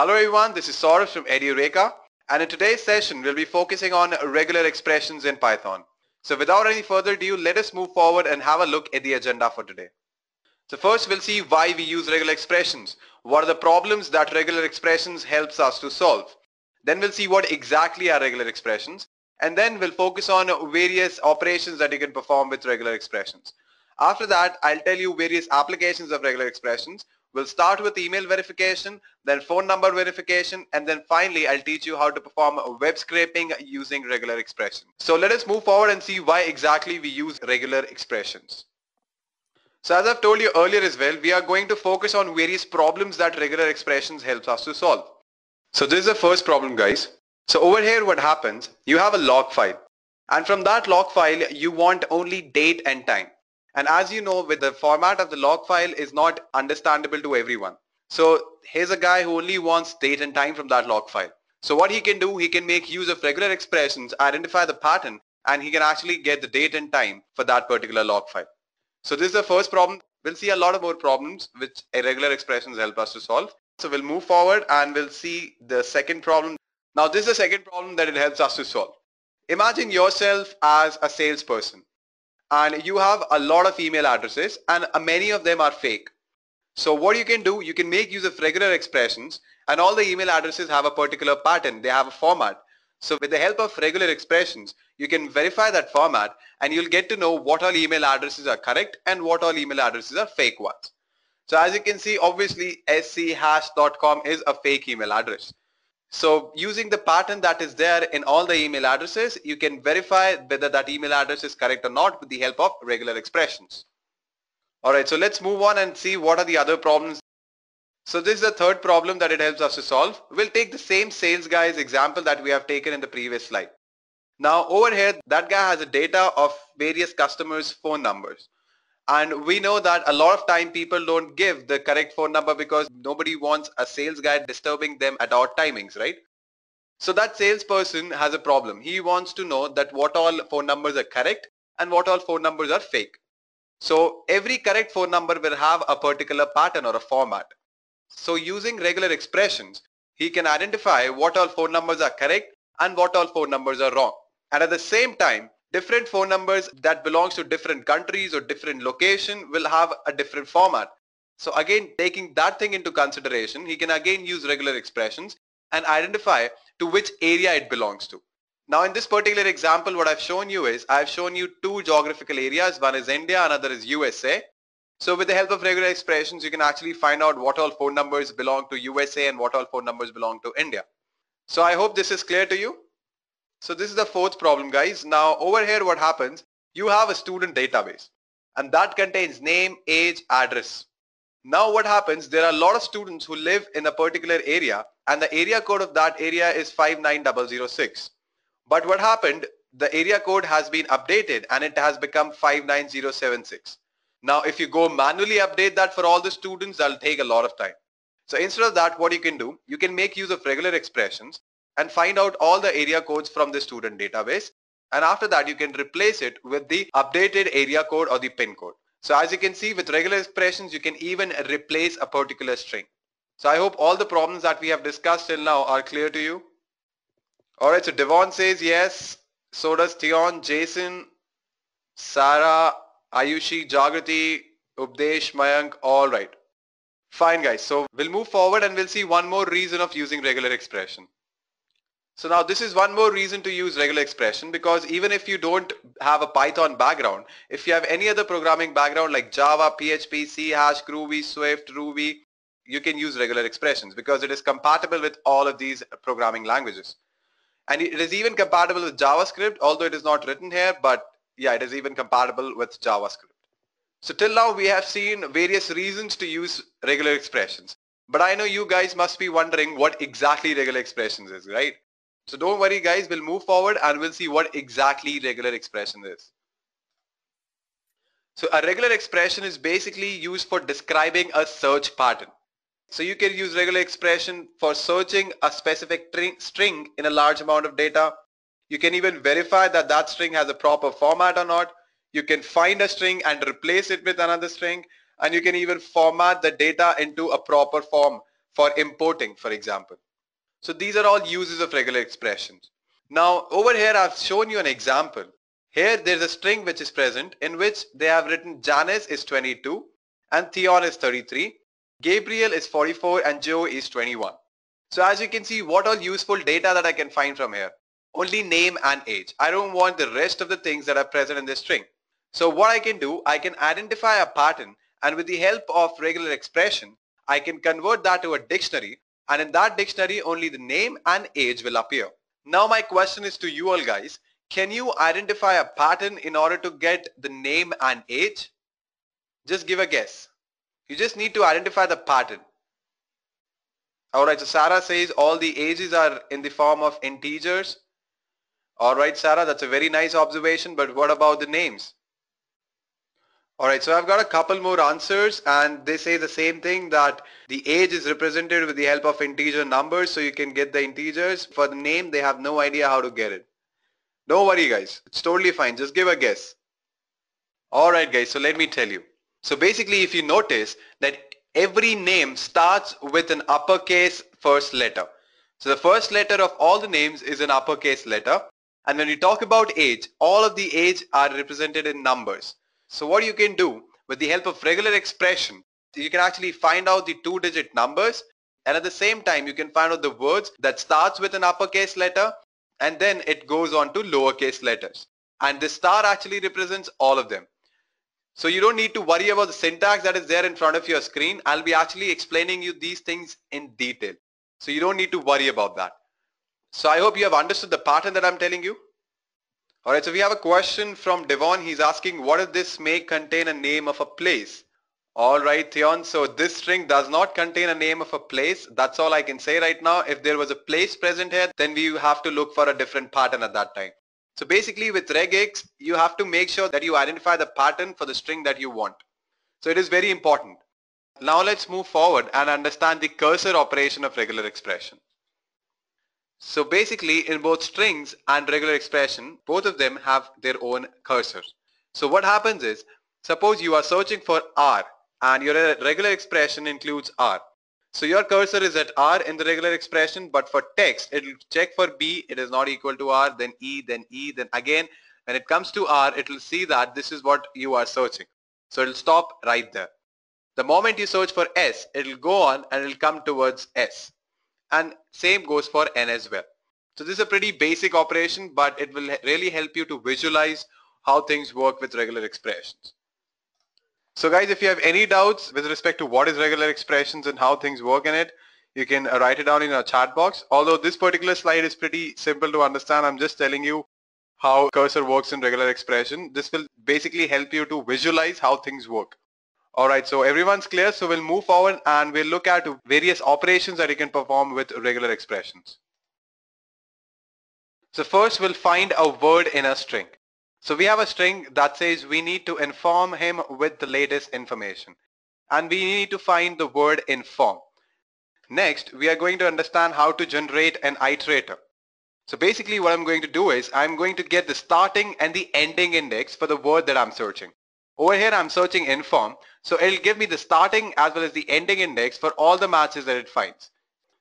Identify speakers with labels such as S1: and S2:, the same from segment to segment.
S1: Hello everyone, this is Saurabh from Edureka and in today's session we'll be focusing on regular expressions in Python. So without any further ado, let us move forward and have a look at the agenda for today. So first we'll see why we use regular expressions. What are the problems that regular expressions helps us to solve? Then we'll see what exactly are regular expressions and then we'll focus on various operations that you can perform with regular expressions. After that, I'll tell you various applications of regular expressions We'll start with email verification, then phone number verification, and then finally I'll teach you how to perform web scraping using regular expression. So let us move forward and see why exactly we use regular expressions. So as I've told you earlier as well, we are going to focus on various problems that regular expressions helps us to solve. So this is the first problem guys. So over here what happens, you have a log file and from that log file you want only date and time. And as you know, with the format of the log file is not understandable to everyone. So here's a guy who only wants date and time from that log file. So what he can do, he can make use of regular expressions, identify the pattern, and he can actually get the date and time for that particular log file. So this is the first problem. We'll see a lot of more problems which irregular expressions help us to solve. So we'll move forward and we'll see the second problem. Now this is the second problem that it helps us to solve. Imagine yourself as a salesperson and you have a lot of email addresses and uh, many of them are fake. So what you can do, you can make use of regular expressions and all the email addresses have a particular pattern. They have a format. So with the help of regular expressions, you can verify that format and you'll get to know what all email addresses are correct and what all email addresses are fake ones. So as you can see, obviously schash.com is a fake email address. So using the pattern that is there in all the email addresses, you can verify whether that email address is correct or not with the help of regular expressions. Alright, so let's move on and see what are the other problems. So this is the third problem that it helps us to solve. We'll take the same sales guy's example that we have taken in the previous slide. Now over here, that guy has a data of various customers' phone numbers. And we know that a lot of time people don't give the correct phone number because nobody wants a sales guy disturbing them at odd timings, right? So that salesperson has a problem. He wants to know that what all phone numbers are correct and what all phone numbers are fake. So every correct phone number will have a particular pattern or a format. So using regular expressions, he can identify what all phone numbers are correct and what all phone numbers are wrong. And at the same time, different phone numbers that belongs to different countries or different location will have a different format. So again, taking that thing into consideration, he can again use regular expressions and identify to which area it belongs to. Now in this particular example, what I've shown you is I've shown you two geographical areas. One is India, another is USA. So with the help of regular expressions, you can actually find out what all phone numbers belong to USA and what all phone numbers belong to India. So I hope this is clear to you. So this is the fourth problem guys. Now over here what happens, you have a student database and that contains name, age, address. Now what happens, there are a lot of students who live in a particular area and the area code of that area is 59006. But what happened, the area code has been updated and it has become 59076. Now if you go manually update that for all the students, that'll take a lot of time. So instead of that, what you can do, you can make use of regular expressions and find out all the area codes from the student database. And after that, you can replace it with the updated area code or the pin code. So as you can see with regular expressions, you can even replace a particular string. So I hope all the problems that we have discussed till now are clear to you. Alright, so Devon says yes. So does Theon, Jason, Sarah, Ayushi, Jagrati, Updesh, Mayank, alright. Fine guys, so we'll move forward and we'll see one more reason of using regular expression. So now this is one more reason to use regular expression because even if you don't have a Python background, if you have any other programming background like Java, PHP, C Hash, Groovy, Swift, Ruby, you can use regular expressions because it is compatible with all of these programming languages. And it is even compatible with JavaScript, although it is not written here, but yeah, it is even compatible with JavaScript. So till now we have seen various reasons to use regular expressions. But I know you guys must be wondering what exactly regular expressions is, right? So don't worry guys, we'll move forward and we'll see what exactly regular expression is. So a regular expression is basically used for describing a search pattern. So you can use regular expression for searching a specific string in a large amount of data. You can even verify that that string has a proper format or not. You can find a string and replace it with another string and you can even format the data into a proper form for importing, for example. So these are all uses of regular expressions. Now over here I've shown you an example. Here there's a string which is present in which they have written Janice is 22 and Theon is 33, Gabriel is 44 and Joe is 21. So as you can see what all useful data that I can find from here. Only name and age. I don't want the rest of the things that are present in this string. So what I can do, I can identify a pattern and with the help of regular expression, I can convert that to a dictionary and in that dictionary only the name and age will appear. Now my question is to you all guys, can you identify a pattern in order to get the name and age? Just give a guess. You just need to identify the pattern. Alright, so Sarah says all the ages are in the form of integers. Alright Sarah, that's a very nice observation, but what about the names? Alright, so I've got a couple more answers and they say the same thing that the age is represented with the help of integer numbers so you can get the integers. For the name, they have no idea how to get it. Don't worry guys, it's totally fine. Just give a guess. Alright guys, so let me tell you. So basically if you notice that every name starts with an uppercase first letter. So the first letter of all the names is an uppercase letter. And when we talk about age, all of the age are represented in numbers. So what you can do with the help of regular expression, you can actually find out the two digit numbers and at the same time you can find out the words that starts with an uppercase letter and then it goes on to lowercase letters. And this star actually represents all of them. So you don't need to worry about the syntax that is there in front of your screen. I'll be actually explaining you these things in detail. So you don't need to worry about that. So I hope you have understood the pattern that I'm telling you. Alright, so we have a question from Devon. He's asking, what if this may contain a name of a place? Alright, Theon. So this string does not contain a name of a place. That's all I can say right now. If there was a place present here, then we have to look for a different pattern at that time. So basically with regex, you have to make sure that you identify the pattern for the string that you want. So it is very important. Now let's move forward and understand the cursor operation of regular expression. So basically in both strings and regular expression, both of them have their own cursors. So what happens is, suppose you are searching for R and your regular expression includes R. So your cursor is at R in the regular expression, but for text, it will check for B, it is not equal to R, then E, then E, then again, when it comes to R, it will see that this is what you are searching. So it will stop right there. The moment you search for S, it will go on and it will come towards S and same goes for n as well. So this is a pretty basic operation but it will really help you to visualize how things work with regular expressions. So guys if you have any doubts with respect to what is regular expressions and how things work in it you can write it down in our chat box. Although this particular slide is pretty simple to understand I'm just telling you how cursor works in regular expression. This will basically help you to visualize how things work. Alright, so everyone's clear. So we'll move forward and we'll look at various operations that you can perform with regular expressions. So first we'll find a word in a string. So we have a string that says we need to inform him with the latest information. And we need to find the word inform. Next, we are going to understand how to generate an iterator. So basically what I'm going to do is I'm going to get the starting and the ending index for the word that I'm searching. Over here I'm searching inform so it'll give me the starting as well as the ending index for all the matches that it finds.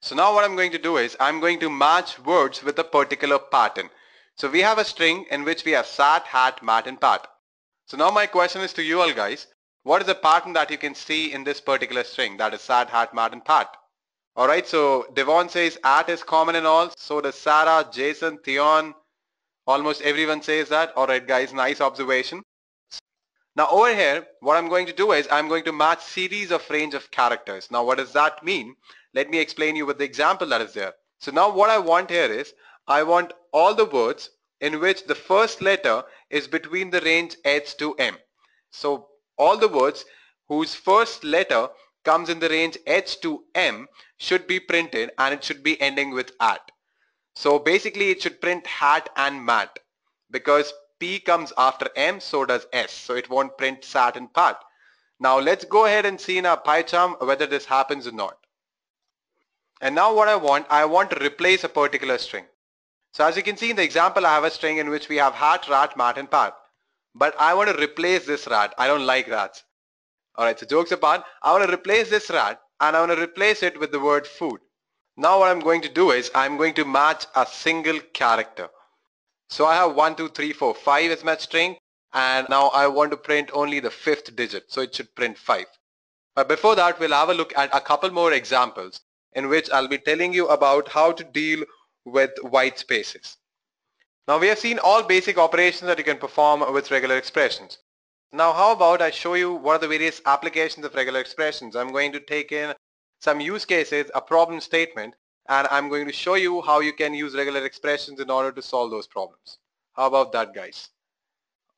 S1: So now what I'm going to do is I'm going to match words with a particular pattern. So we have a string in which we have sat, hat, mat and pat. So now my question is to you all guys. What is the pattern that you can see in this particular string that is sat, hat, mat and pat? Alright, so Devon says at is common in all. So does Sarah, Jason, Theon. Almost everyone says that. Alright guys, nice observation. Now over here, what I'm going to do is I'm going to match series of range of characters. Now what does that mean? Let me explain you with the example that is there. So now what I want here is, I want all the words in which the first letter is between the range H to M. So all the words whose first letter comes in the range H to M should be printed and it should be ending with at. So basically it should print hat and mat because P comes after M, so does S. So it won't print SAT and PAT. Now let's go ahead and see in our PyCharm whether this happens or not. And now what I want, I want to replace a particular string. So as you can see in the example, I have a string in which we have hat, rat, mat and pat. But I want to replace this rat. I don't like rats. Alright, so jokes apart, I want to replace this rat and I want to replace it with the word food. Now what I'm going to do is I'm going to match a single character. So I have 1, 2, 3, 4, 5 as my string and now I want to print only the fifth digit so it should print 5. But before that we'll have a look at a couple more examples in which I'll be telling you about how to deal with white spaces. Now we have seen all basic operations that you can perform with regular expressions. Now how about I show you what are the various applications of regular expressions. I'm going to take in some use cases, a problem statement, and I'm going to show you how you can use regular expressions in order to solve those problems. How about that guys?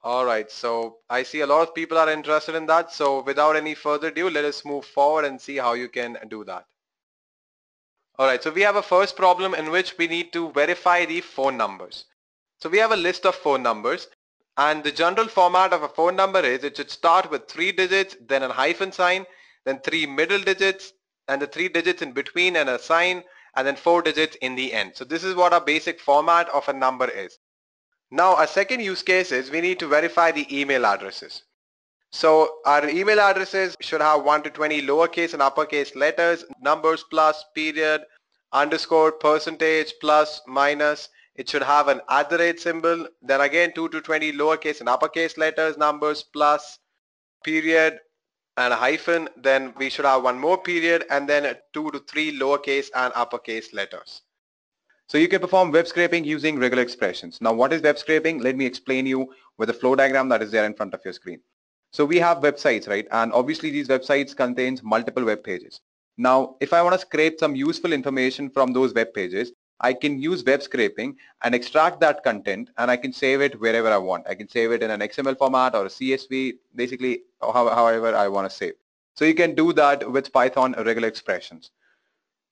S1: Alright, so I see a lot of people are interested in that. So without any further ado, let us move forward and see how you can do that. Alright, so we have a first problem in which we need to verify the phone numbers. So we have a list of phone numbers and the general format of a phone number is it should start with three digits, then a hyphen sign, then three middle digits, and the three digits in between and a sign, and then four digits in the end. So this is what our basic format of a number is. Now a second use case is we need to verify the email addresses. So our email addresses should have 1 to 20 lowercase and uppercase letters, numbers plus, period, underscore, percentage, plus, minus, it should have an at the rate symbol. Then again 2 to 20 lowercase and uppercase letters, numbers, plus, period, and a hyphen. Then we should have one more period and then 2 to 3 lowercase and uppercase letters. So you can perform web scraping using regular expressions. Now what is web scraping? Let me explain you with a flow diagram that is there in front of your screen. So we have websites, right? And obviously these websites contains multiple web pages. Now, if I want to scrape some useful information from those web pages, I can use web scraping and extract that content and I can save it wherever I want. I can save it in an XML format or a CSV, basically however I want to save. So you can do that with Python regular expressions.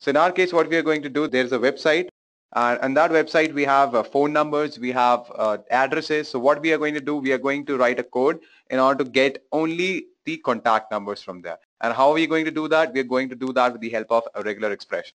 S1: So in our case, what we are going to do, there's a website and on that website we have uh, phone numbers, we have uh, addresses. So what we are going to do, we are going to write a code in order to get only the contact numbers from there. And how are we going to do that? We are going to do that with the help of a regular expression.